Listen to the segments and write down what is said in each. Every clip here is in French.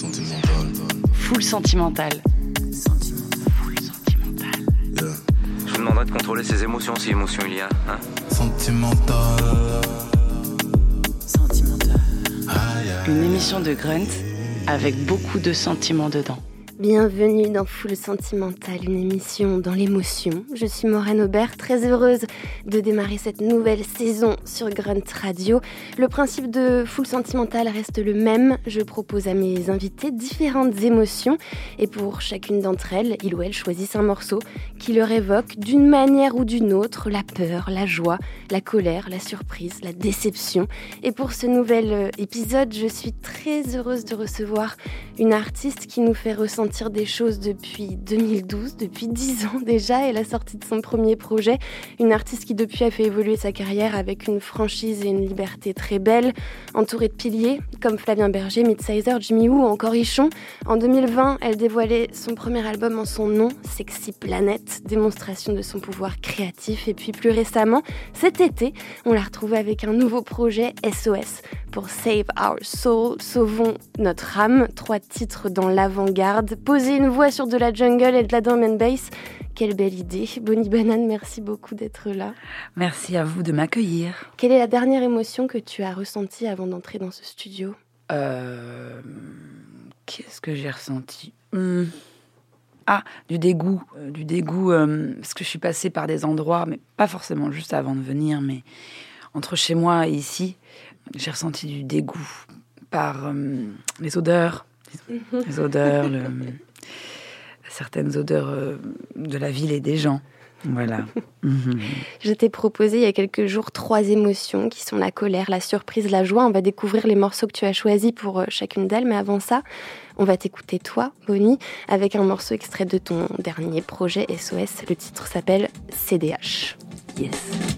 Sentimental. Full sentimental. Full sentimental. Yeah. Je vous demanderai de contrôler ses émotions si émotion il y a. Hein Sentimental. Aïe. Une émission de Grunt avec beaucoup de sentiments dedans. Bienvenue dans Full Sentimental, une émission dans l'émotion. Je suis Maureen Aubert, très heureuse de démarrer cette nouvelle saison sur Grunt Radio. Le principe de Full Sentimental reste le même. Je propose à mes invités différentes émotions et pour chacune d'entre elles, il ou elle choisissent un morceau qui leur évoque d'une manière ou d'une autre la peur, la joie, la colère, la surprise, la déception. Et pour ce nouvel euh, épisode, je suis très heureuse de recevoir une artiste qui nous fait ressentir des choses depuis 2012, depuis 10 ans déjà, et la sortie de son premier projet. Une artiste qui depuis a fait évoluer sa carrière avec une franchise et une liberté très belle, entourée de piliers comme Flavien Berger, Midsizer, Jimmy Woo ou encore Ichon. En 2020, elle dévoilait son premier album en son nom, Sexy Planet, démonstration de son pouvoir créatif. Et puis plus récemment, cet été, on l'a retrouvée avec un nouveau projet SOS pour Save Our Soul, Sauvons notre âme. Trois titres dans l'avant-garde. Poser une voix sur de la jungle et de la drum and bass. Quelle belle idée. Bonnie Banane, merci beaucoup d'être là. Merci à vous de m'accueillir. Quelle est la dernière émotion que tu as ressentie avant d'entrer dans ce studio? Euh, Qu'est-ce que j'ai ressenti? Hmm. Ah, du dégoût. Euh, du dégoût, euh, parce que je suis passée par des endroits, mais pas forcément juste avant de venir, mais entre chez moi et ici, j'ai ressenti du dégoût par euh, les odeurs. Les odeurs, certaines odeurs euh, de la ville et des gens. Voilà. Mhm. Je t'ai proposé il y a quelques jours trois émotions qui sont la colère, la surprise, la joie. On va découvrir les morceaux que tu as choisis pour euh, chacune d'elles, mais avant ça, on va t'écouter toi, Bonnie, avec un morceau extrait de ton dernier projet SOS. Le titre s'appelle CDH. Yes.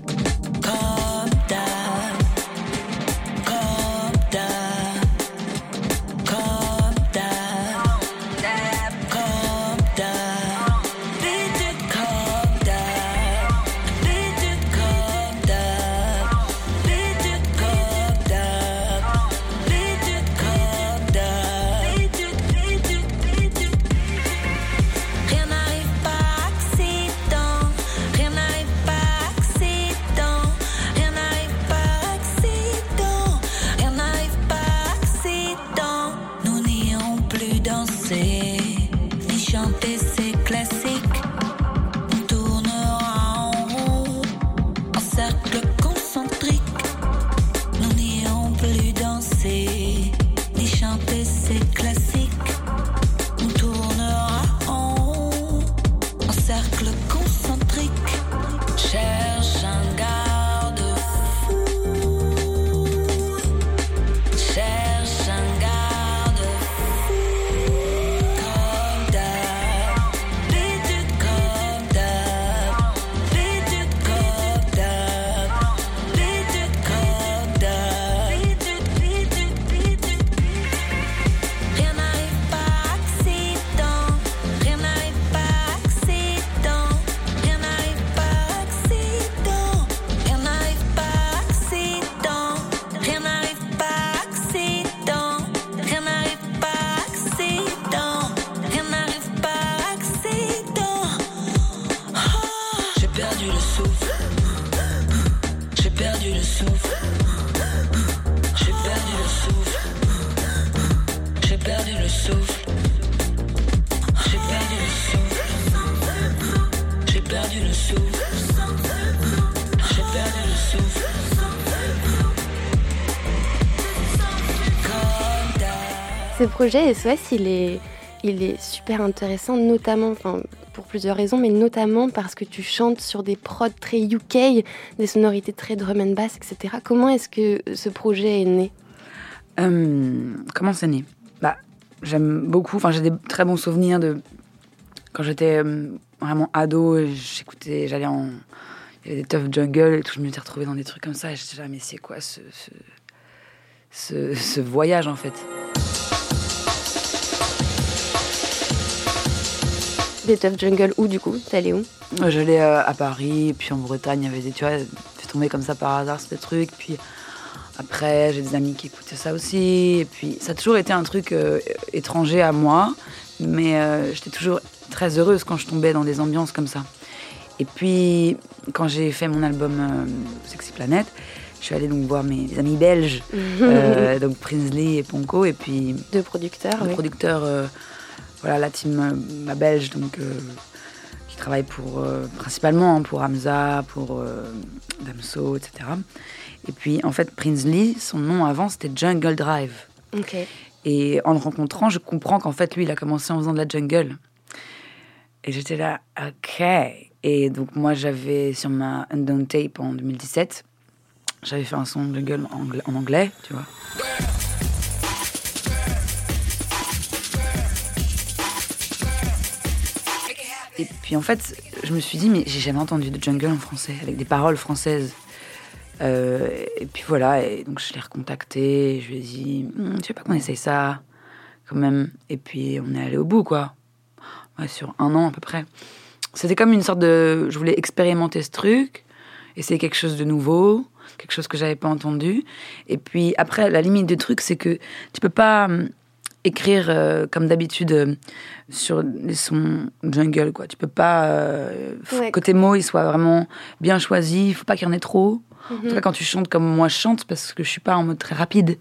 Ce projet SOS, il est, super intéressant, notamment, pour plusieurs raisons, mais notamment parce que tu chantes sur des prods très UK, des sonorités très drum and bass, etc. Comment est-ce que ce projet est né? Euh, comment c'est né? Bah, j'aime beaucoup. Enfin, j'ai des très bons souvenirs de quand j'étais euh, vraiment ado. J'écoutais, j'allais en, il y avait des tough jungle et tout. Je me suis retrouvée dans des trucs comme ça. Et j'étais là, mais c'est quoi ce voyage en fait? Des Tough Jungle où du coup T'es allé où? Euh, J'allais euh, à Paris, puis en Bretagne, il y avait des, tu vois, fait tomber comme ça par hasard ce truc. Puis Après, j'ai des amis qui écoutaient ça aussi. Et puis, ça a toujours été un truc euh, étranger à moi. Mais euh, j'étais toujours très heureuse quand je tombais dans des ambiances comme ça. Et puis, quand j'ai fait mon album Sexy Planet, je suis allée donc voir mes amis belges, donc Prinsley et Ponko, et puis Deux producteurs, le oui. producteur, euh, voilà, la team euh, ma belge, donc euh, qui travaille pour euh, principalement hein, pour Hamza, pour euh, Damso, etc. Et puis en fait, Prinsley, son nom avant c'était Jungle Drive. Ok. Et en le rencontrant, je comprends qu'en fait, lui, il a commencé en faisant de la jungle. Et j'étais là, ok. Et donc, moi, j'avais sur ma Undone Tape en 2017, j'avais fait un son de jungle en anglais, tu vois. Et puis, en fait, je me suis dit, mais j'ai jamais entendu de jungle en français, avec des paroles françaises. Euh, et puis voilà, et donc je l'ai recontacté, je lui ai dit, Hum, tu veux pas qu'on essaye ça quand même Et puis on est allé au bout, quoi. Sur un an à peu près. C'était comme une sorte de. Je voulais expérimenter ce truc, essayer quelque chose de nouveau, quelque chose que j'avais pas entendu. Et puis après, la limite du truc, c'est que tu peux pas hum, écrire euh, comme d'habitude euh, sur les sons jungle, quoi. Tu peux pas. euh, Ouais. que tes mots ils soient vraiment bien choisis, il faut pas qu'il y en ait trop. En Mhm. tout cas, quand tu chantes comme moi je chante, parce que je suis pas en mode très rapide.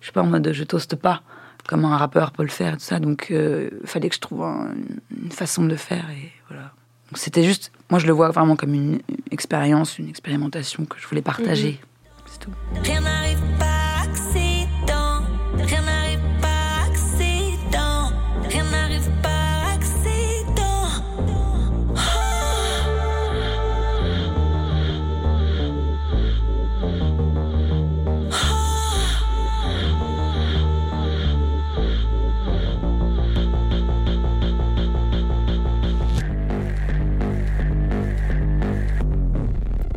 Je suis pas en mode je toaste pas, comme un rappeur peut le faire, et tout ça. Donc, il fallait que je trouve un- une façon de le faire. Et voilà. C'était juste, moi je le vois vraiment comme une expérience, une expérimentation que je voulais partager. Tout.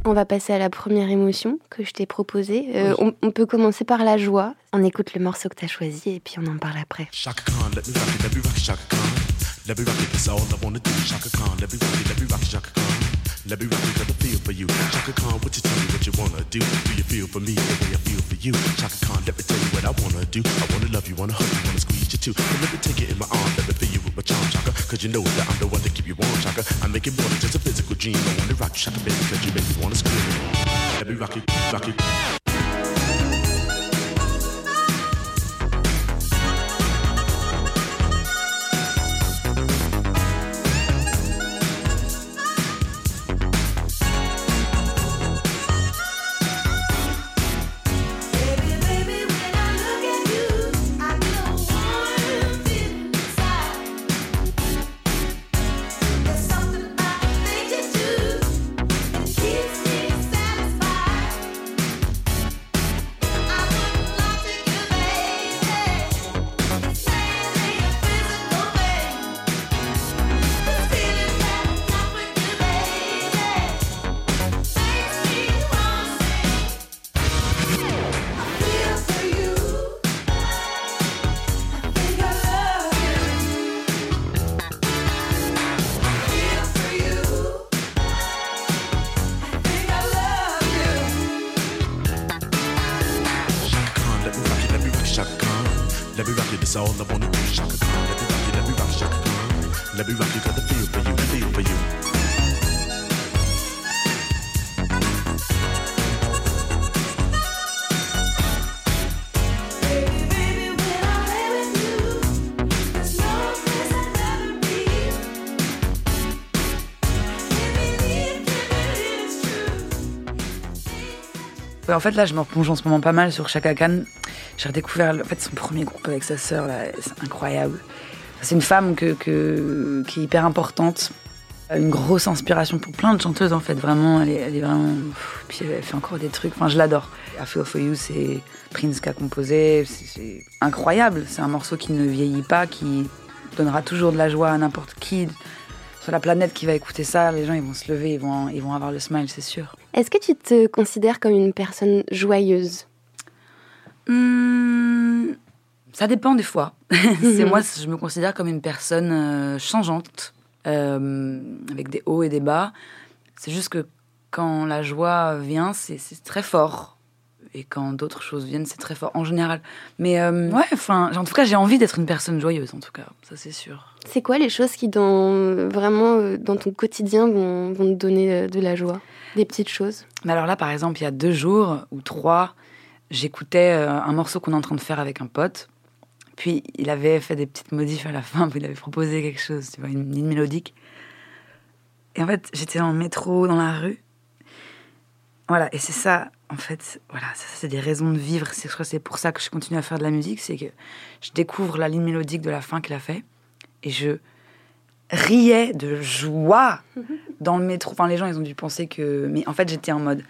On va passer à la première émotion que je t'ai proposée. Euh, on, on peut commencer par la joie. On écoute le morceau que tu as choisi et puis on en parle après. Shaka Khan, let me rock it, let me rock it, Shaka Khan. Let me rock it, that's all I wanna do. Shaka Khan, let me rock it, let me rock it, Shaka Khan. Let me rock it, got a feel for you. Shaka Khan, what you tell me what you wanna do? Do you feel for me the way I feel for you? Shaka Khan, let me tell you what I wanna do. I wanna love you, wanna hug you, wanna squeeze you too. And let me take it in my arm, let me feel you with my charm, Shaka. Cause you know that I'm the one to keep you warm, Shaka. I make it more than just a physical dream. I wanna rock you, Shaka, baby, cause you make me wanna scream. Let me rock it, rock. Let me rock you, en fait, là, je me replonge en ce moment pas mal sur Chaka. J'ai redécouvert en fait, son premier groupe avec sa sœur. C'est incroyable. C'est une femme que, qui est hyper importante. Une grosse inspiration pour plein de chanteuses, en fait. Vraiment, elle est, vraiment. Puis elle fait encore des trucs. Enfin, je l'adore. I Feel For You, c'est Prince qui a composé. C'est incroyable. C'est un morceau qui ne vieillit pas, qui donnera toujours de la joie à n'importe qui sur la planète qui va écouter ça. Les gens, ils vont se lever, ils vont, ils vont avoir le smile, c'est sûr. Est-ce que tu te considères comme une personne joyeuse? Hmm, ça dépend des fois. c'est moi, je me considère comme une personne euh, changeante, euh, avec des hauts et des bas. C'est juste que quand la joie vient, c'est très fort. et quand d'autres choses viennent, c'est très fort en général. Mais euh, ouais, enfin, en tout cas, j'ai envie d'être une personne joyeuse, en tout cas, ça c'est sûr. C'est quoi les choses qui, dans, vraiment, dans ton quotidien, vont, vont te donner de la joie? Des petites choses? Mais alors là, par exemple, il y a deux jours ou trois, j'écoutais euh, un morceau qu'on est en train de faire avec un pote. Puis il avait fait des petites modifs à la fin, puis il avait proposé quelque chose, tu vois, une ligne mélodique. Et en fait, j'étais dans le métro, dans la rue. Voilà, et c'est ça, en fait, voilà, ça c'est des raisons de vivre. C'est, je crois que c'est pour ça que je continue à faire de la musique, c'est que je découvre la ligne mélodique de la fin qu'il a fait, et je riais de joie dans le métro. Enfin, les gens, ils ont dû penser que... Mais en fait, j'étais en mode...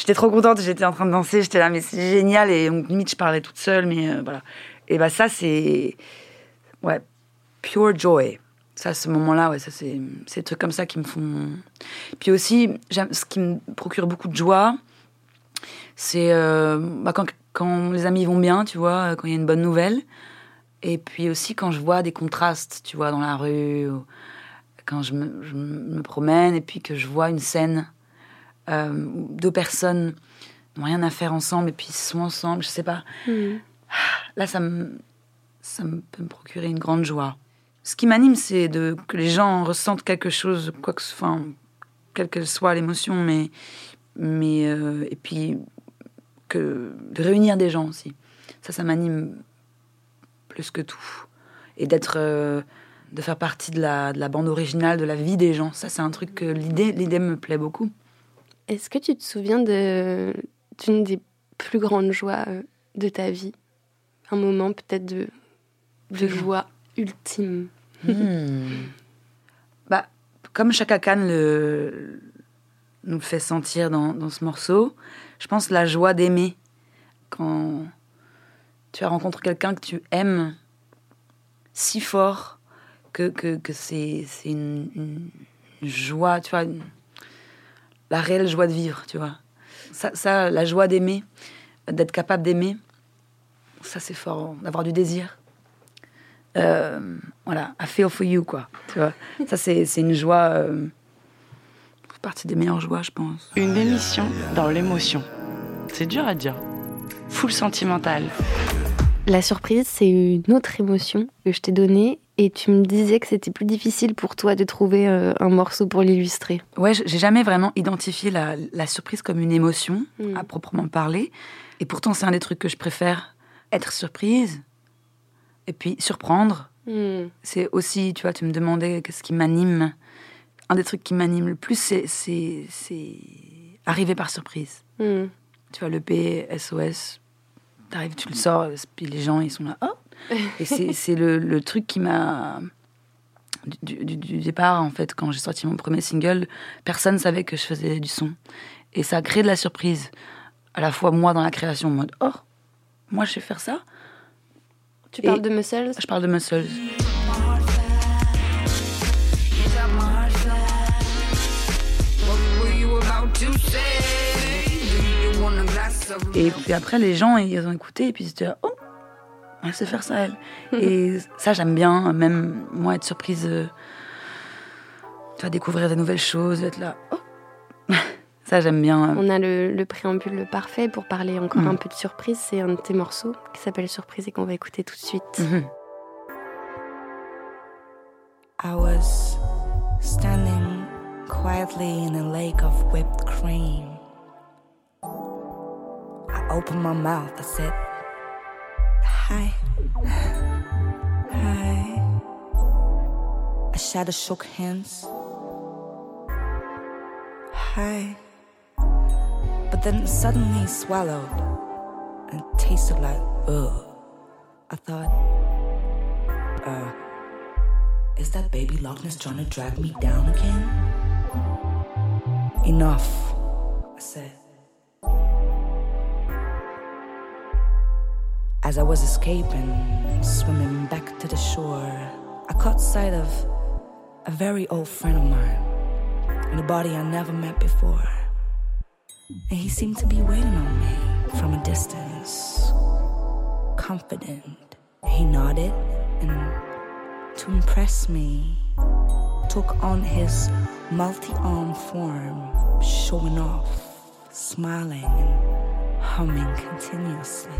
J'étais trop contente, j'étais en train de danser, j'étais là, mais c'est génial. Et donc, limite, je parlais toute seule, mais euh, voilà. Et bah ça, c'est... Ouais, pure joy. Ça, ce moment-là, ouais, ça, c'est des trucs comme ça qui me font... Puis aussi, ce qui me procure beaucoup de joie, c'est euh, bah, quand, quand les amis vont bien, tu vois, quand il y a une bonne nouvelle. Et puis aussi quand je vois des contrastes, tu vois, dans la rue, quand je me promène et puis que je vois une scène euh, deux personnes n'ont rien à faire ensemble et puis ils sont ensemble, je sais pas. Là, ça me, ça me peut me procurer une grande joie. Ce qui m'anime, c'est de que les gens ressentent quelque chose, quoi que, ce- enfin, quelle qu'elle soit l'émotion, mais, mais euh, et puis que de réunir des gens aussi. Ça, ça m'anime plus que tout. Et d'être, euh, de faire partie de la, de la bande originale, de la vie des gens. Ça, c'est un truc que l'idée, l'idée me plaît beaucoup. Est-ce que tu te souviens de- d'une des plus grandes joies euh, de ta vie? Un moment peut-être de, de grand. joie ultime Bah, comme Chaka Khan le, nous le fait sentir dans, dans ce morceau, je pense la joie d'aimer. Quand tu as rencontré quelqu'un que tu aimes si fort que, que, que c'est c'est une, une joie, tu vois, une- la réelle joie de vivre, tu vois. Ça, ça la joie d'aimer, d'être capable d'aimer, ça c'est fort, d'avoir du désir. Euh, voilà, I feel for you, quoi. Tu vois, ça c'est c'est une joie, euh, fait partie des meilleures joies, je pense. Une émission dans l'émotion. C'est dur à dire. Full sentimental. La surprise, c'est une autre émotion que je t'ai donnée et tu me disais que c'était plus difficile pour toi de trouver euh, un morceau pour l'illustrer. Ouais, j'ai jamais vraiment identifié la, la surprise comme une émotion, Mm. à proprement parler. Et pourtant, c'est un des trucs que je préfère. Être surprise, et puis surprendre. C'est aussi, tu vois, tu me demandais qu'est-ce qui m'anime. Un des trucs qui m'anime le plus, c'est, c'est, c'est arriver par surprise. Mm. Tu vois, le P, SOS, t'arrives, tu le sors, puis les gens, ils sont là, oh Et c'est, le, le truc qui m'a. Du, du- du départ, en fait, quand j'ai sorti mon premier single, personne savait que je faisais du son. Et ça a créé de la surprise. À la fois, moi, dans la création, en mode, oh, moi, je sais faire ça. Tu Et- parles de Muscles? Je parle de muscles. Et puis après, les gens, ils ont écouté et puis ils se disaient, oh, elle sait faire ça, elle. et ça, j'aime bien, même moi, être surprise, euh, tu vas découvrir des nouvelles choses, être là, oh. ça, j'aime bien. On a le, le préambule parfait pour parler encore Mm. un peu de surprise. C'est un de tes morceaux qui s'appelle Surprise et qu'on va écouter tout de suite. I was standing quietly in a lake of whipped cream. I opened my mouth. I said, Hi. Hi. A shadow shook hands. Hi. But then suddenly swallowed and tasted like ugh. I thought, uh, is that baby Loch Ness trying to drag me down again? Enough, I said. As I was escaping, swimming back to the shore, I caught sight of a very old friend of mine and a body I never met before. And he seemed to be waiting on me from a distance, confident. He nodded and to impress me, took on his multi armed form, showing off smiling and humming continuously.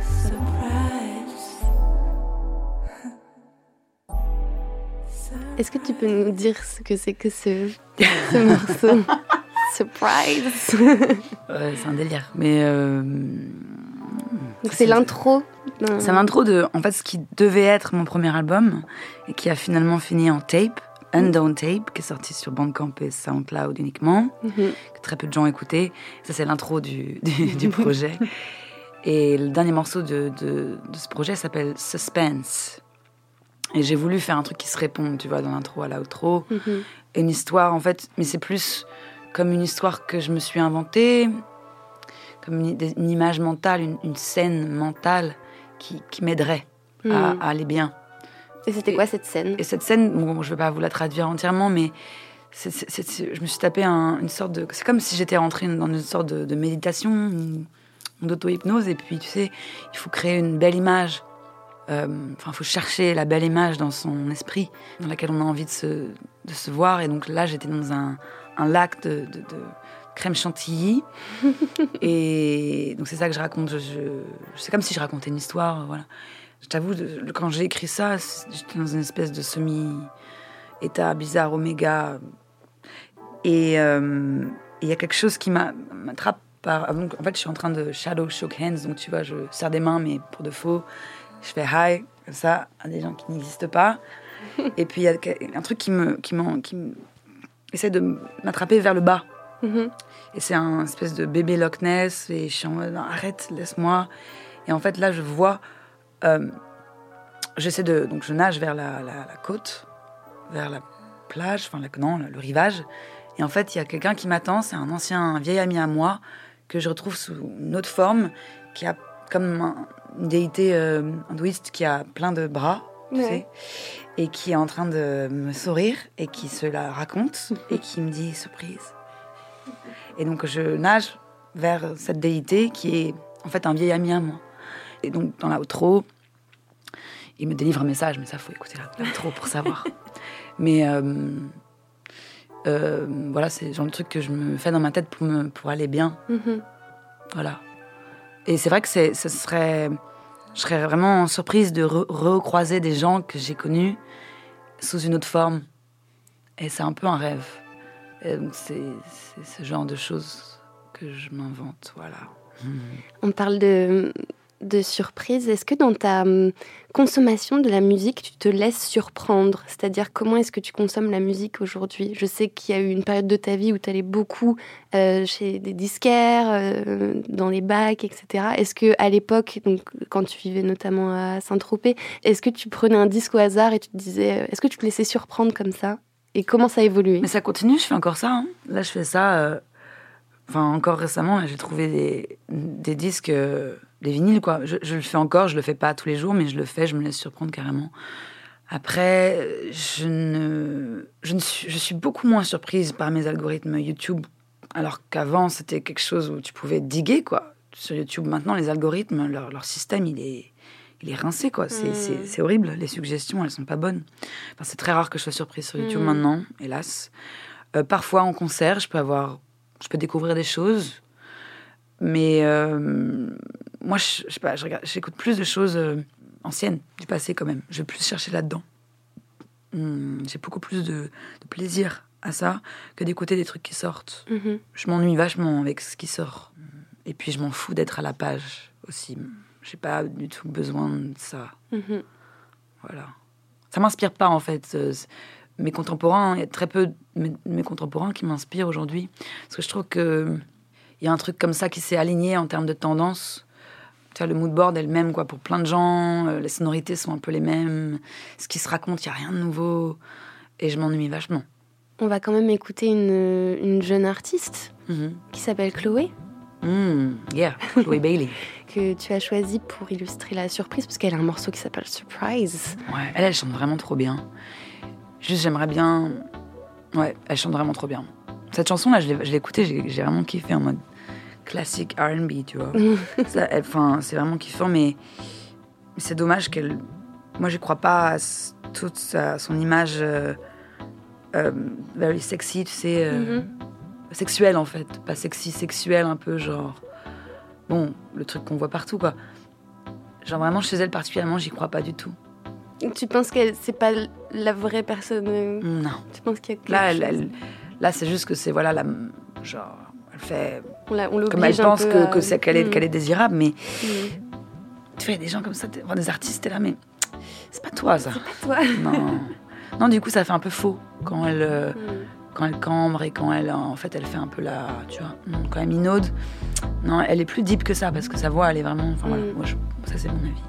Surprise. Est-ce que tu peux nous dire ce que c'est que ce, ce morceau Surprise Ouais, c'est un délire. Mais euh, Donc c'est l'intro. c'est l'intro de, en fait, ce qui devait être mon premier album et qui a finalement fini en tape, Undown Tape, qui est sorti sur Bandcamp et SoundCloud uniquement, Mhm. que très peu de gens écoutaient. Ça, c'est l'intro du, du, du projet. Et le dernier morceau de, de, de ce projet s'appelle Suspense. Et j'ai voulu faire un truc qui se répond, tu vois, dans l'intro à l'outro. Mhm. Une histoire, en fait, mais c'est plus comme une histoire que je me suis inventée, comme une, image mentale, une, une scène mentale qui, qui m'aiderait à, Mhm. à aller bien. Et c'était quoi cette scène? Et cette scène, bon, je ne vais pas vous la traduire entièrement, mais je me suis tapé un- une sorte de. C'est comme si j'étais rentrée dans une sorte de, de méditation d'auto-hypnose, et puis tu sais, il faut créer une belle image. Euh, Enfin, il faut chercher la belle image dans son esprit, dans laquelle on a envie de se, de se voir. Et donc là, j'étais dans un, un lac de, de- de crème chantilly. et donc c'est ça que je raconte. Je, je- c'est comme si je racontais une histoire. Voilà. Je t'avoue, quand j'ai écrit ça, j'étais dans une espèce de semi-état bizarre, oméga. Et euh, il y a quelque chose qui m'a- m'attrape par. donc, en fait, je suis en train de shadow shook hands, donc tu vois, je serre des mains, mais pour de faux. Je fais hi, comme ça, à des gens qui n'existent pas. Et puis il y a un truc qui me, qui qui essaie de m'attraper vers le bas. Mhm. Et c'est un espèce de bébé Loch Ness. Et je suis en mode, arrête, laisse-moi. Et en fait, là, je vois. euh, J'essaie de. Donc, je nage vers la, la- la côte, vers la plage, enfin, la- non, le, le rivage. Et en fait, il y a quelqu'un qui m'attend. C'est un ancien, un vieil ami à moi, que je retrouve sous une autre forme, qui a comme un- une déité euh, hindouiste qui a plein de bras, tu Ouais. sais, et qui est en train de me sourire et qui se la raconte et qui me dit surprise. Et donc je nage vers cette déité qui est en fait un vieil ami à moi. Et donc dans l'outro, il me délivre un message, mais ça faut écouter la- l'outro pour savoir. mais euh, euh, voilà, c'est le genre de truc que je me fais dans ma tête pour, me, pour aller bien. Mhm. Voilà. Et c'est vrai que ce serait, je serais vraiment surprise de re- recroiser des gens que j'ai connus sous une autre forme. Et c'est un peu un rêve. C'est ce genre de choses que je m'invente, voilà. On parle de, de surprise. Est-ce que dans ta hum, consommation de la musique, tu te laisses surprendre? C'est-à-dire, comment est-ce que tu consommes la musique aujourd'hui? Je sais qu'il y a eu une période de ta vie où tu allais beaucoup euh, chez des disquaires, euh, dans les bacs, etc. Est-ce que à l'époque, donc quand tu vivais notamment à Saint-Tropez, est-ce que tu prenais un disque au hasard et tu te disais, euh, est-ce que tu te laissais surprendre comme ça? Et comment ça a évolué? Mais ça continue, je fais encore ça. hein. Là, je fais ça. Enfin, encore récemment, j'ai trouvé des, des disques, des vinyles, quoi. Je, je le fais encore, je le fais pas tous les jours, mais je le fais, je me laisse surprendre carrément. Après, je ne, je ne suis, je suis beaucoup moins surprise par mes algorithmes YouTube, alors qu'avant, c'était quelque chose où tu pouvais diguer, quoi. Sur YouTube, maintenant, les algorithmes, leur, leur système, il est, il est rincé, quoi. C'est, Mm. c'est horrible. Les suggestions, elles sont pas bonnes. Enfin, c'est très rare que je sois surprise sur YouTube Mm. maintenant, hélas. Euh, parfois, en concert, je peux avoir, je peux découvrir des choses, mais euh, moi, je, je sais pas, je regarde- j'écoute plus de choses euh, anciennes du passé quand même. Je vais plus chercher là-dedans. Hmm, J'ai beaucoup plus de, de plaisir à ça que d'écouter des trucs qui sortent. Mhm. Je m'ennuie vachement avec ce qui sort. Et puis, je m'en fous d'être à la page aussi. J'ai pas du tout besoin de ça. Mhm. Voilà. Ça m'inspire pas en fait. Euh, Mes contemporains, il y a très peu de mes, mes contemporains qui m'inspirent aujourd'hui. Parce que je trouve que il y a un truc comme ça qui s'est aligné en termes de tendance. Tu vois, le mood board est le même quoi, pour plein de gens. euh, Les sonorités sont un peu les mêmes. Ce qui se raconte, il n'y a rien de nouveau. Et je m'ennuie vachement. On va quand même écouter une, une jeune artiste Mhm. qui s'appelle Chloé. Mm, yeah, Chloé Bailey. que tu as choisi pour illustrer la surprise, parce qu'elle a un morceau qui s'appelle Surprise. Ouais, elle, elle chante vraiment trop bien. Juste, j'aimerais bien. Ouais, elle chante vraiment trop bien. Cette chanson-là, je l'ai écoutée, j'ai vraiment kiffé en mode classique RB, tu vois. Elle- Enfin, c'est vraiment kiffant, mais c'est dommage qu'elle. Moi, je crois pas à toute sa- son image euh, euh, very sexy, tu sais, euh, sexuel en fait, pas sexy, sexuel un peu genre, bon, le truc qu'on voit partout quoi. Genre vraiment chez elle particulièrement, j'y crois pas du tout. Tu penses que c'est pas la vraie personne euh, Non. Tu penses qu'il y a quelque Là, elle, chose? elle- là c'est juste que c'est voilà la, genre, fait On, on comme elle pense peu que, que c'est qu'elle est, Mm. qu'elle est désirable, mais Mm. tu vois, il y a des gens comme ça, des artistes, t'es là, mais c'est pas toi ça. Toi. Non. non, du coup, ça fait un peu faux quand elle, euh, Mm. quand elle cambre et quand elle, en fait, elle fait un peu la, tu vois, mm, quand elle minaude. Non, elle est plus deep que ça parce que sa voix, elle est vraiment, enfin voilà, Mm. moi, je- ça c'est mon avis.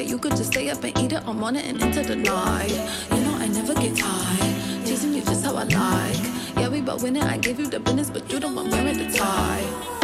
You you could just stay up and eat it all morning and into the night. You know I never get tired, teasing you just how I like. Yeah, we both winning. I give you the business, but you don't want wearing the tie.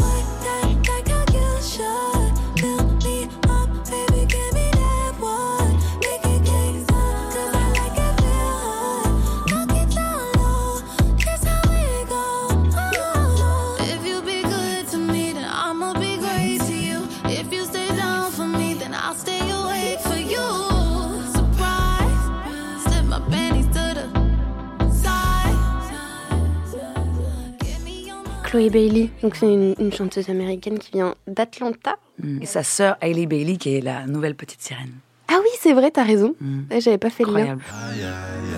Chloé Bailey, donc c'est une, une chanteuse américaine qui vient d'Atlanta. Mm. Et sa sœur Hailey Bailey, qui est la nouvelle petite sirène. Ah oui, c'est vrai, t'as raison. Mm. J'avais pas fait le lien. Incroyable.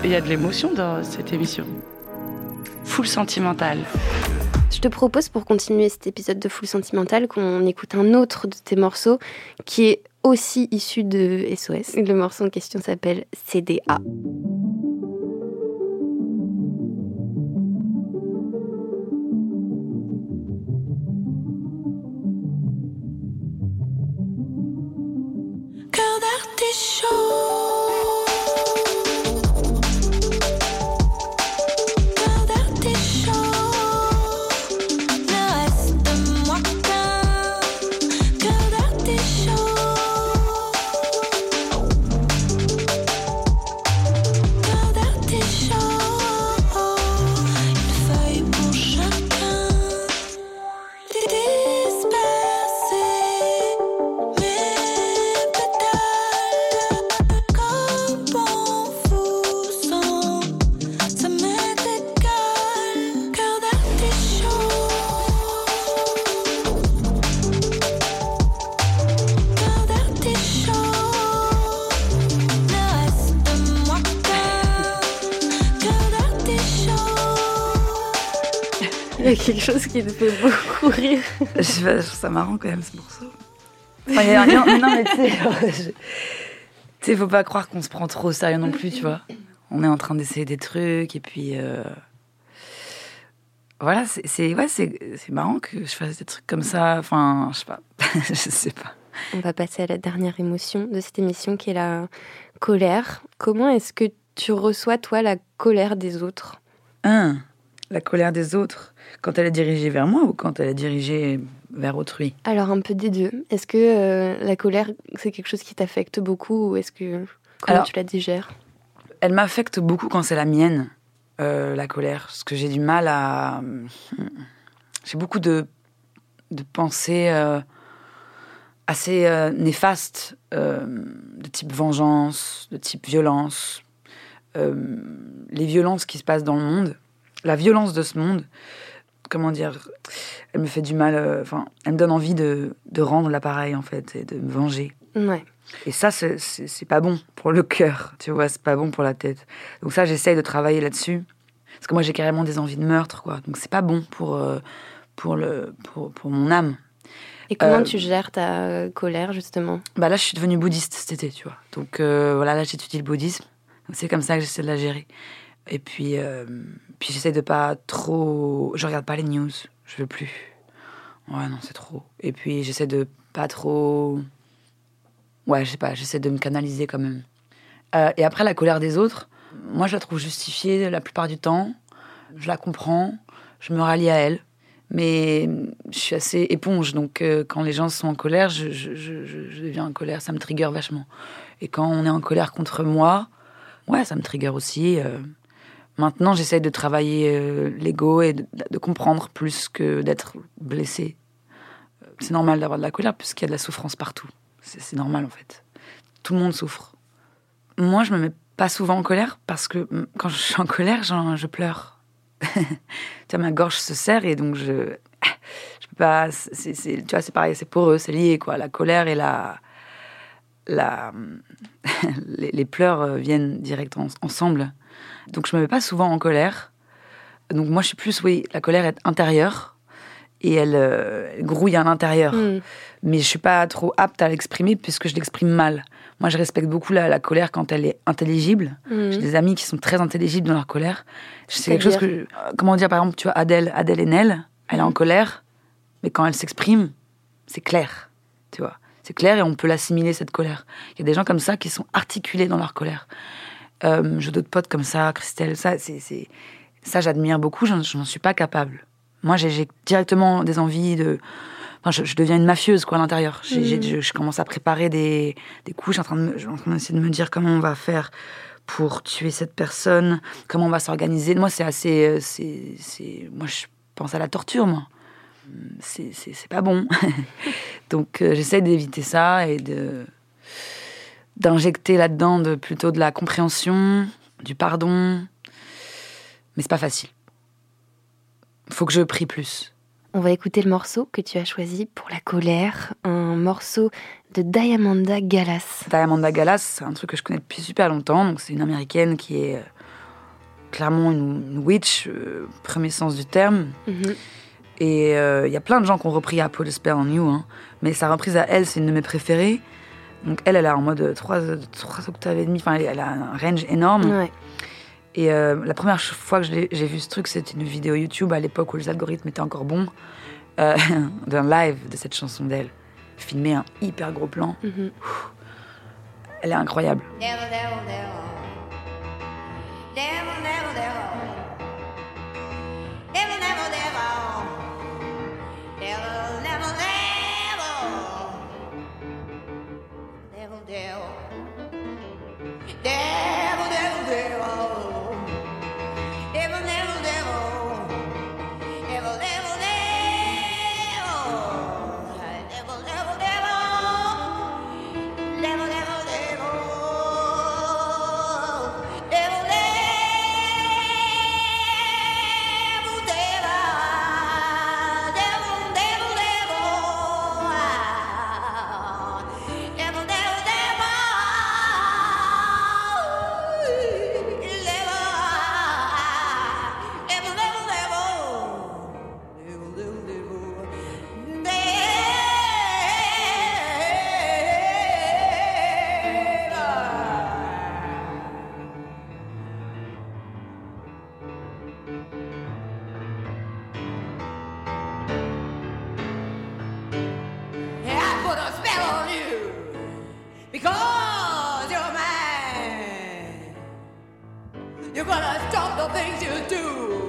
Il y a de l'émotion dans cette émission. Full sentimentale. Je te propose pour continuer cet épisode de Full Sentimental qu'on écoute un autre de tes morceaux qui est aussi issu de SOS. Le morceau en question s'appelle CDA. 아! Quelque chose qui te fait beaucoup rire. Je sais pas, je trouve ça marrant quand même ce morceau. Enfin, il y a- non, mais non, mais tu sais, faut pas croire qu'on se prend trop au sérieux non plus, tu vois. On est en train d'essayer des trucs et puis euh, voilà, c'est c'est- ouais, c'est c'est marrant que je fasse des trucs comme ça. Enfin, je sais pas, je sais pas. On va passer à la dernière émotion de cette émission qui est la colère. Comment est-ce que tu reçois, toi, la colère des autres? Un, la colère des autres? Quand elle est dirigée vers moi ou quand elle est dirigée vers autrui. Alors, un peu des deux. Est-ce que euh, la colère, c'est quelque chose qui t'affecte beaucoup ou est-ce que. Comment Alors- tu la digères? Elle m'affecte beaucoup quand c'est la mienne, euh, la colère, parce que j'ai du mal à. J'ai beaucoup de, de pensées euh, assez néfastes, de type vengeance, de type violence. Les violences qui se passent dans le monde, la violence de ce monde, comment dire, elle me fait du mal, euh, enfin, elle me donne envie de, de rendre l'appareil, en fait, et de me venger. Ouais. Et ça, c'est- pas bon pour le cœur, tu vois, c'est pas bon pour la tête. Donc ça, j'essaye de travailler là-dessus. Parce que moi, j'ai carrément des envies de meurtre, quoi. Donc c'est pas bon pour, euh, pour, le, pour, pour mon âme. Et comment Euh, tu gères ta colère, justement? Bah là, je suis devenue bouddhiste cet été, tu vois. Donc voilà, là, j'étudie le bouddhisme. C'est comme ça que j'essaie de la gérer. Et puis, euh, puis j'essaie de pas trop... Je regarde pas les news, je veux plus. Ouais, non, c'est trop. Et puis j'essaie de pas trop... Ouais, je sais pas, j'essaie de me canaliser quand même. Euh, et après, la colère des autres, moi, je la trouve justifiée la plupart du temps. Je la comprends, je me rallie à elle. Mais je suis assez éponge, donc euh, quand les gens sont en colère, je, je- deviens en colère, ça me trigger vachement. Et quand on est en colère contre moi, ouais, ça me trigger aussi. Maintenant, j'essaye de travailler euh, l'ego et de, comprendre plus que d'être blessé. Euh, C'est normal d'avoir de la colère puisqu'il y a de la souffrance partout. C'est normal en fait. Tout le monde souffre. Moi, je me mets pas souvent en colère parce que quand je suis en colère, je pleure. tu vois, ma gorge se serre et donc je, je peux pas. tu vois, c'est pareil, c'est pour eux, c'est lié quoi. La colère et la, la, les, les pleurs euh, viennent direct en- ensemble. Donc je me mets pas souvent en colère. Donc moi, je suis plus, oui, la colère est intérieure et elle, euh, elle grouille à l'intérieur. Mm. Mais je suis pas trop apte à l'exprimer puisque je l'exprime mal. Moi, je respecte beaucoup la, la colère quand elle est intelligible. Mm. J'ai des amis qui sont très intelligibles dans leur colère. C'est quelque chose que. Euh, Comment dire, par exemple, tu vois, Adèle, Adèle Haenel, elle est en colère, mais quand elle s'exprime, c'est clair. Tu vois, c'est clair et on peut l'assimiler, cette colère. Il y a des gens comme ça qui sont articulés dans leur colère. Euh, J'ai d'autres potes comme ça, Christelle, ça, c'est. Ça, j'admire beaucoup, j'en j'en suis pas capable. Moi, j'ai- directement des envies de. Enfin, je, je deviens une mafieuse, quoi, à l'intérieur. J'ai- Je, je commence à préparer des, des coups. Je suis en train de me- je suis en train d'essayer de me dire comment on va faire pour tuer cette personne, comment on va s'organiser. Moi, c'est assez. euh, c'est, moi, je pense à la torture, moi. C'est pas bon. Donc, euh, j'essaie d'éviter ça et de d'injecter là-dedans de, plutôt de la compréhension, du pardon. Mais c'est pas facile. Faut que je prie plus. On va écouter le morceau que tu as choisi pour la colère, un morceau de Diamanda Galas. Diamanda Galas, c'est un truc que je connais depuis super longtemps. Donc, c'est une américaine qui est euh, clairement une, witch, euh, premier sens du terme. Mhm. Et euh, il y a plein de gens qui ont repris I Put a Spell on You. hein. Mais sa reprise à elle, c'est une de mes préférées. Donc, elle, elle a en mode 3, octaves et demi. Enfin, elle, a un range énorme. Ouais. Et euh, la première fois que j'ai vu ce truc, c'était une vidéo YouTube à l'époque où les algorithmes étaient encore bons, euh, d'un live de cette chanson d'elle, filmé un hyper gros plan. Mhm. Elle est incroyable. Devil, devil, devil. Devil, devil, devil. Devil, devil, devil. Dale. You're gonna stop the things you do.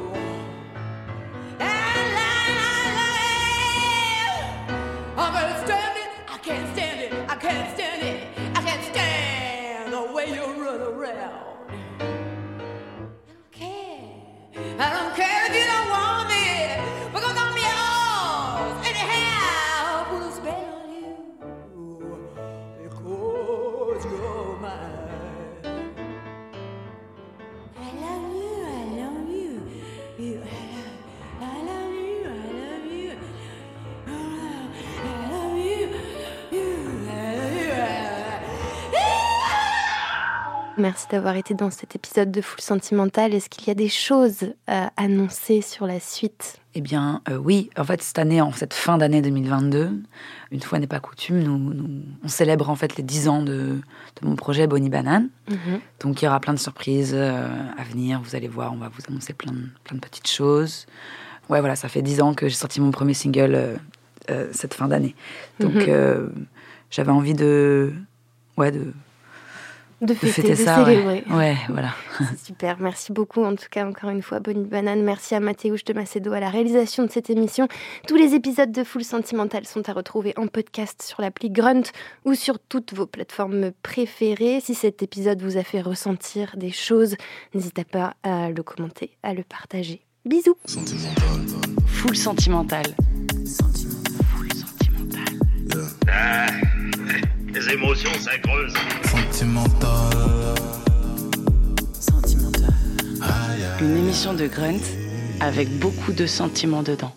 Merci d'avoir été dans cet épisode de Full Sentimental. Est-ce qu'il y a des choses à annoncer sur la suite? Eh bien, euh, oui. En fait, cette année, en cette fin d'année 2022, une fois n'est pas coutume, nous, nous- on célèbre en fait les 10 ans de, de mon projet Bonnie Banane. Mhm. Donc, il y aura plein de surprises euh, à venir. Vous allez voir, on va vous annoncer plein de, plein de petites choses. Ouais, voilà, ça fait 10 ans que j'ai sorti mon premier single euh, euh, cette fin d'année. Donc, Mhm. euh, j'avais envie de, ouais, de De fêter, de ça, ouais. célébrer. Ouais, voilà. C'est Super, merci beaucoup en tout cas encore une fois Bonnie Banane, merci à Mathéouche de Macedo à la réalisation de cette émission. Tous les épisodes de Full Sentimental sont à retrouver en podcast sur l'appli Grunt ou sur toutes vos plateformes préférées. Si cet épisode vous a fait ressentir des choses, n'hésitez pas à le commenter, à le partager. Bisous Full sentimental. Les émotions, ça creuse. Une émission de Grunt avec beaucoup de sentiments dedans.